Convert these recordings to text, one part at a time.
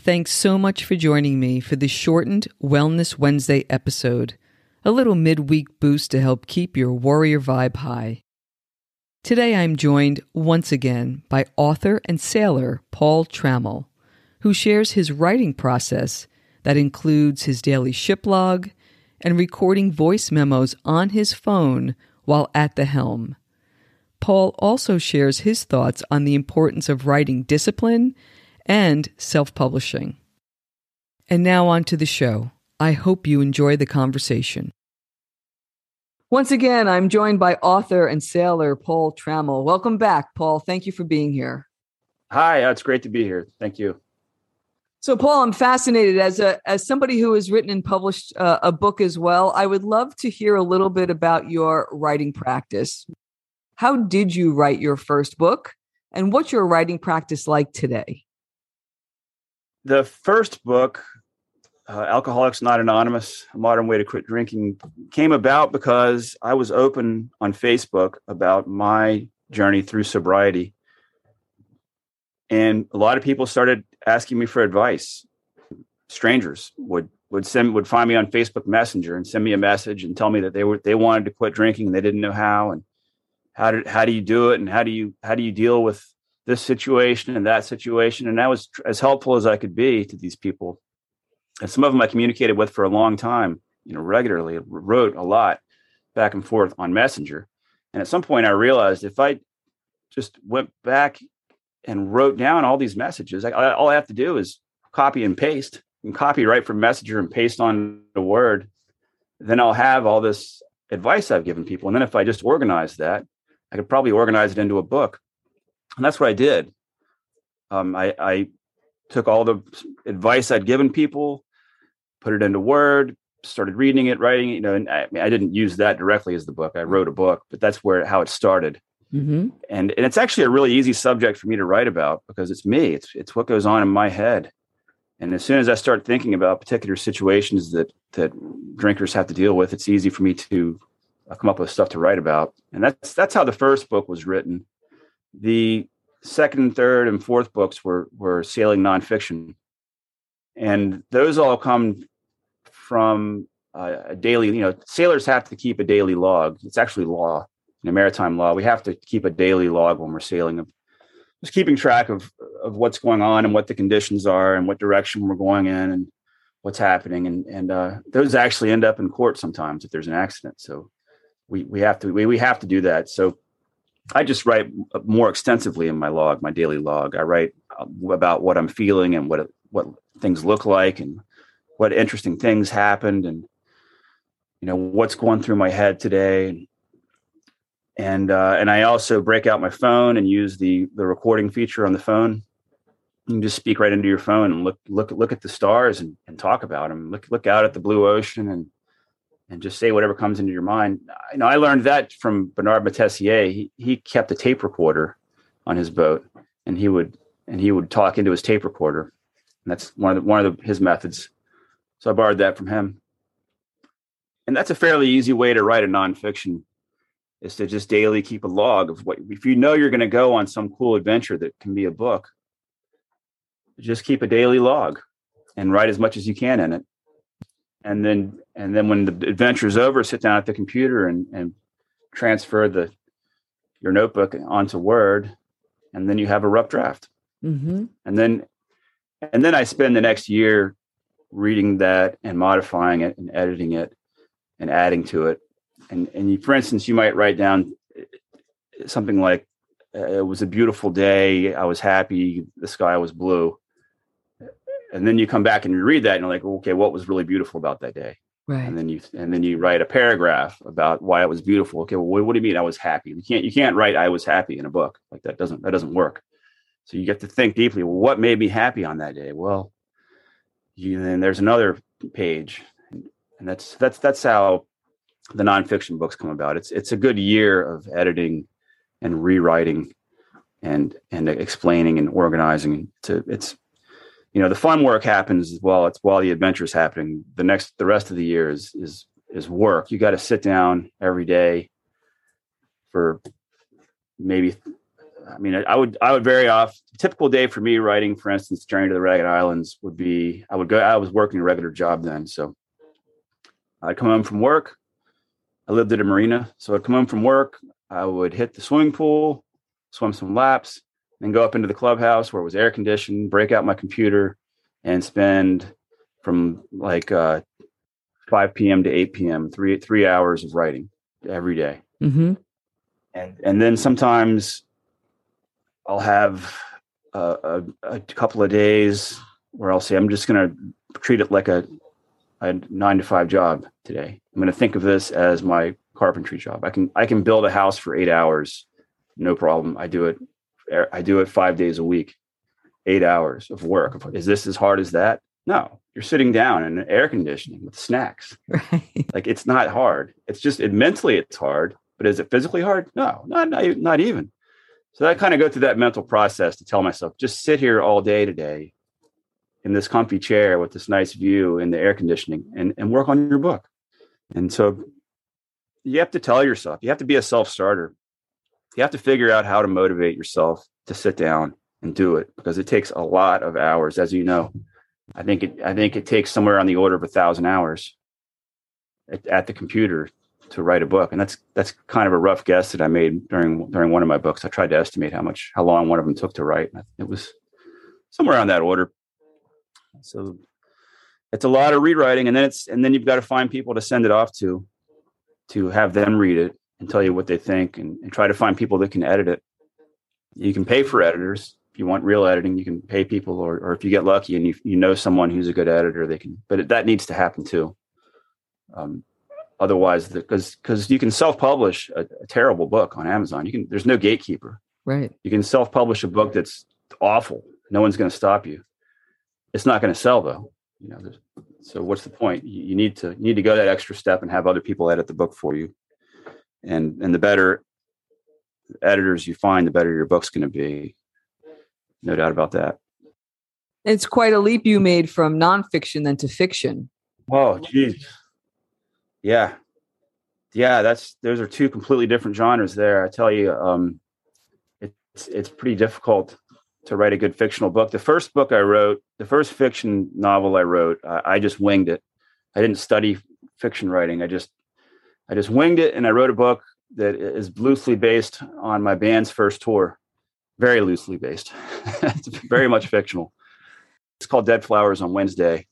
Thanks so much for joining me for this shortened Wellness Wednesday episode, a little midweek boost to help keep your warrior vibe high. Today I'm joined once again by author and sailor Paul Trammell, who shares his writing process that includes his daily ship log and recording voice memos on his phone while at the helm. Paul also shares his thoughts on the importance of writing discipline and self publishing. And now on to the show. I hope you enjoy the conversation. Once again, I'm joined by author and sailor Paul Trammell. Welcome back, Paul. Thank you for being here. Hi, it's great to be here. Thank you. So, Paul, I'm fascinated as a as somebody who has written and published uh, a book as well. I would love to hear a little bit about your writing practice. How did you write your first book, and what's your writing practice like today? The first book, uh, Alcoholics Not Anonymous: A Modern Way to Quit Drinking, came about because I was open on Facebook about my journey through sobriety, and a lot of people started asking me for advice. Strangers would would send would find me on Facebook Messenger and send me a message and tell me that they were they wanted to quit drinking and they didn't know how and how did how do you do it and how do you how do you deal with this situation and that situation. And I was as helpful as I could be to these people. And some of them I communicated with for a long time, you know, regularly, wrote a lot back and forth on Messenger. And at some point I realized if I just went back and wrote down all these messages, I, all I have to do is copy and paste and copy right from Messenger and paste on the Word. Then I'll have all this advice I've given people. And then if I just organize that, I could probably organize it into a book and that's what I did. Um, I, I took all the advice I'd given people, put it into Word, started reading it, writing it. You know, and I, I, didn't use that directly as the book. I wrote a book, but that's where how it started. Mm-hmm. And and it's actually a really easy subject for me to write about because it's me. It's it's what goes on in my head. And as soon as I start thinking about particular situations that that drinkers have to deal with, it's easy for me to uh, come up with stuff to write about. And that's that's how the first book was written. The second, third, and fourth books were were sailing nonfiction, and those all come from uh, a daily. You know, sailors have to keep a daily log. It's actually law in a maritime law. We have to keep a daily log when we're sailing. Just keeping track of of what's going on and what the conditions are and what direction we're going in and what's happening. And and uh, those actually end up in court sometimes if there's an accident. So we we have to we, we have to do that. So I just write more extensively in my log, my daily log. I write uh, about what I'm feeling and what what things look like and what interesting things happened and you know what's going through my head today and uh, and I also break out my phone and use the the recording feature on the phone. You can just speak right into your phone and look look look at the stars and, and talk about them. Look look out at the blue ocean and and just say whatever comes into your mind. You know, I learned that from Bernard Moitessier. He he kept a tape recorder on his boat, and he would and he would talk into his tape recorder. And that's one of the, one of the, his methods. So I borrowed that from him. And that's a fairly easy way to write a nonfiction is to just daily keep a log of what if you know you're going to go on some cool adventure that can be a book just keep a daily log and write as much as you can in it and then and then when the adventure is over sit down at the computer and, and transfer the your notebook onto word and then you have a rough draft. Mm-hmm. and then and then i spend the next year reading that and modifying it and editing it and adding to it. And and you, for instance you might write down something like uh, it was a beautiful day. I was happy. The sky was blue and then you come back and you read that and you're like okay what was really beautiful about that day? Right. and then you and then you write a paragraph about why it was beautiful. Okay well what, do you mean i was happy? You can't you can't write i was happy in a book. Like that doesn't that doesn't work. So you get to think deeply well, what made me happy on that day? Well you, then there's another page, and that's that's that's how the nonfiction books come about. It's it's a good year of editing and rewriting and and explaining and organizing. To it's you know the fun work happens while it's while the adventure is happening. The next the rest of the year is is is work. You got to sit down every day for maybe I mean, I would I would vary off. Typical day for me writing, for instance, Journey to the Ragged Islands would be I would go. I was working a regular job then, so I'd come home from work. I lived at a marina, so I'd come home from work. I would hit the swimming pool, swim some laps, and go up into the clubhouse where it was air conditioned. Break out my computer and spend from like uh, 5 p.m. to 8 p.m. three three hours of writing every day. Mm-hmm. And and then sometimes I'll have a, a, a couple of days where I'll say, I'm just going to treat it like a, a nine to five job today. I'm going to think of this as my carpentry job. I can, I can build a house for eight hours. No problem. I do it. Er, I do it five days a week, eight hours of work. Is this as hard as that? No, you're sitting down in air conditioning with snacks. Right. Like it's not hard. It's just it mentally it's hard, but is it physically hard? No, not not, not even. So I kind of go through that mental process to tell myself, just sit here all day today in this comfy chair with this nice view and the air conditioning and, and work on your book. And so you have to tell yourself, you have to be a self starter. You have to figure out how to motivate yourself to sit down and do it because it takes a lot of hours, as you know. I think it I think it takes somewhere on the order of a thousand hours at, at the computer to write a book, and that's that's kind of a rough guess that I made during during one of my books. I tried to estimate how much how long one of them took to write. It was somewhere on that order. So it's a lot of rewriting, and then it's and then you've got to find people to send it off to, to have them read it and tell you what they think, and, and try to find people that can edit it. You can pay for editors if you want real editing. You can pay people, or or if you get lucky and you you know someone who's a good editor, they can. But it, that needs to happen too. Um, otherwise because because you can self-publish a, a, terrible book on amazon you can there's no gatekeeper right you can self-publish a book that's awful no one's going to stop you it's not going to sell though you know so what's the point you, you, need to you need to go that extra step and have other people edit the book for you and and the better editors you find the better your book's going to be no doubt about that it's quite a leap you made from nonfiction then to fiction oh geez yeah. Yeah, that's those are two completely different genres there. I tell you, um, it's it's pretty difficult to write a good fictional book. The first book I wrote, the first fiction novel I wrote, I, I just winged it. I didn't study fiction writing. I just I just winged it and I wrote a book that is loosely based on my band's first tour. Very loosely based. it's very much fictional. It's called Dead Flowers on Wednesday.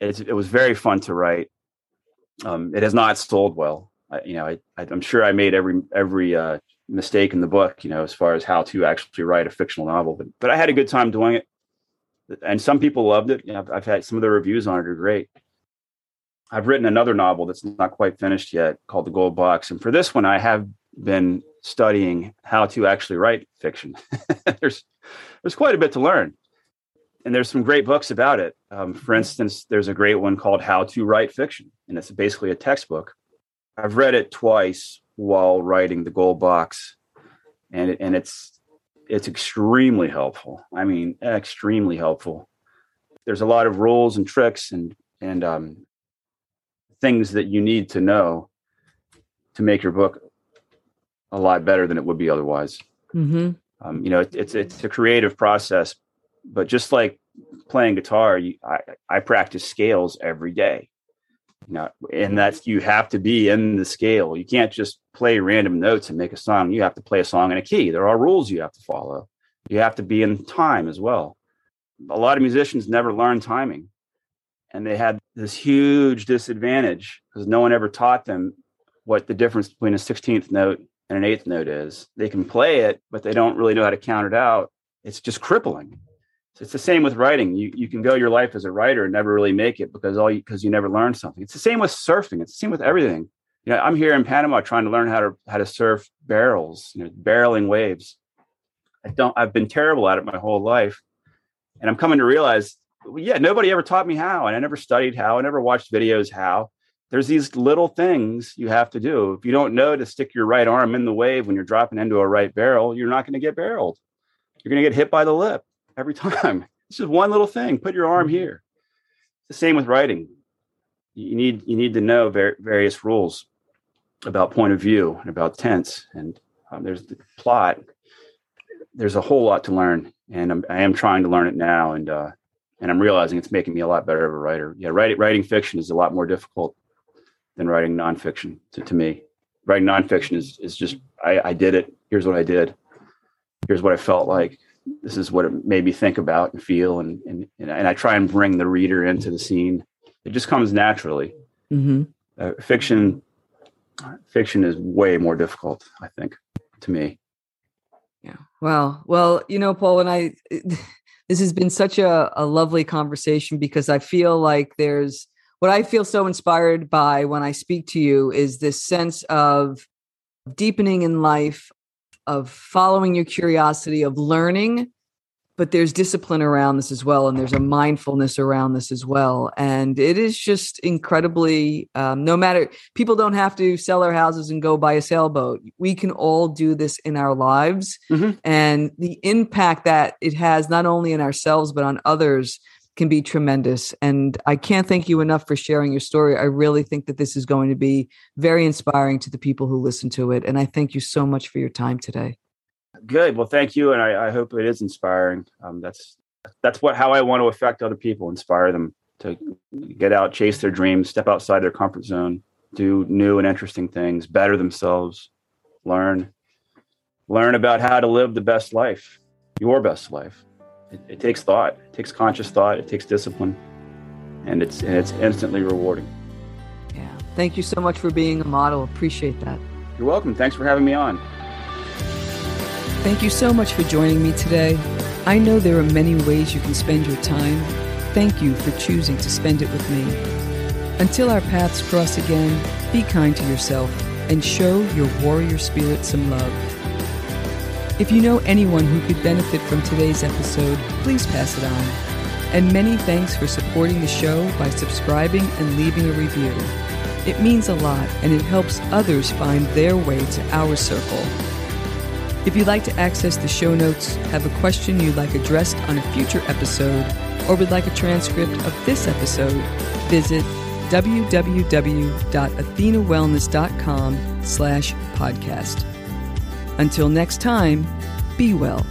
It's, it was very fun to write um, it has not sold well. I, you know, I, am sure I made every every uh, mistake in the book. You know, as far as how to actually write a fictional novel, but but I had a good time doing it, and some people loved it. You know, I've, I've had some of the reviews on it are great. I've written another novel that's not quite finished yet called The Gold Box, and for this one, I have been studying how to actually write fiction. there's there's quite a bit to learn and there's some great books about it. Um, for instance, there's a great one called How to Write Fiction, and it's basically a textbook. I've read it twice while writing the Gold Box, and and it's it's extremely helpful. I mean, extremely helpful. There's a lot of rules and tricks and and um, things that you need to know to make your book a lot better than it would be otherwise. Mm-hmm. Um, you know, it, it's it's a creative process, but just like playing guitar, you, I, I practice scales every day. You know, and that's you have to be in the scale. You can't just play random notes and make a song. You have to play a song in a key. There are rules you have to follow. You have to be in time as well. A lot of musicians never learn timing, and they had this huge disadvantage because no one ever taught them what the difference between a 16th note and an eighth note is. They can play it, but they don't really know how to count it out. It's just crippling it's the same with writing. You you can go your life as a writer and never really make it because all because you, you never learned something. It's the same with surfing. It's the same with everything. You know, I'm here in Panama trying to learn how to how to surf barrels, you know, barreling waves. I don't. I've been terrible at it my whole life, and I'm coming to realize yeah, nobody ever taught me how, and I never studied how. I never watched videos how. There's these little things you have to do. If you don't know to stick your right arm in the wave when you're dropping into a right barrel, you're not going to get barreled. You're going to get hit by the lip every time. It's just one little thing. Put your arm mm-hmm. here. It's the same with writing. You need you need to know ver- various rules about point of view and about tense, and um, there's the plot. There's a whole lot to learn, and I'm, I am trying to learn it now, and uh, and I'm realizing it's making me a lot better of a writer. Yeah, writing writing fiction is a lot more difficult than writing nonfiction to, to me. Writing nonfiction is is just I, I did it. Here's what I did. Here's what I felt like. This is what it made me think about and feel, and and and I try and bring the reader into the scene. It just comes naturally. Mm-hmm. Uh, fiction, fiction is way more difficult. I think to me. Yeah. Well, well, you know, Paul, and I. this has been such a, a lovely conversation because I feel like there's what I feel so inspired by when I speak to you is this sense of deepening in life, of following your curiosity, of learning, but there's discipline around this as well and there's a mindfulness around this as well. And it is just incredibly um, no matter people don't have to sell their houses and go buy a sailboat. We can all do this in our lives. Mm-hmm. and the impact that it has not only in ourselves but on others can be tremendous. And i can't thank you enough for sharing your story. I really think that this is going to be very inspiring to the people who listen to it. And i thank you so much for your time today Good. Well, thank you, and I, I hope it is inspiring. Um, that's that's what how I want to affect other people, inspire them to get out, chase their dreams, step outside their comfort zone, do new and interesting things, better themselves, learn, learn about how to live the best life, your best life. It, it takes thought, it takes conscious thought, it takes discipline, and it's and it's instantly rewarding. Yeah. Thank you so much for being a model. Appreciate that. You're welcome. Thanks for having me on. Thank you so much for joining me today. I know there are many ways you can spend your time. Thank you for choosing to spend it with me. Until our paths cross again, be kind to yourself and show your warrior spirit some love. If you know anyone who could benefit from today's episode, please pass it on. And many thanks for supporting the show by subscribing and leaving a review. It means a lot and it helps others find their way to our circle. If you'd like to access the show notes, have a question you'd like addressed on a future episode, or would like a transcript of this episode, visit www.athenawellness.com slash podcast. Until next time, be well.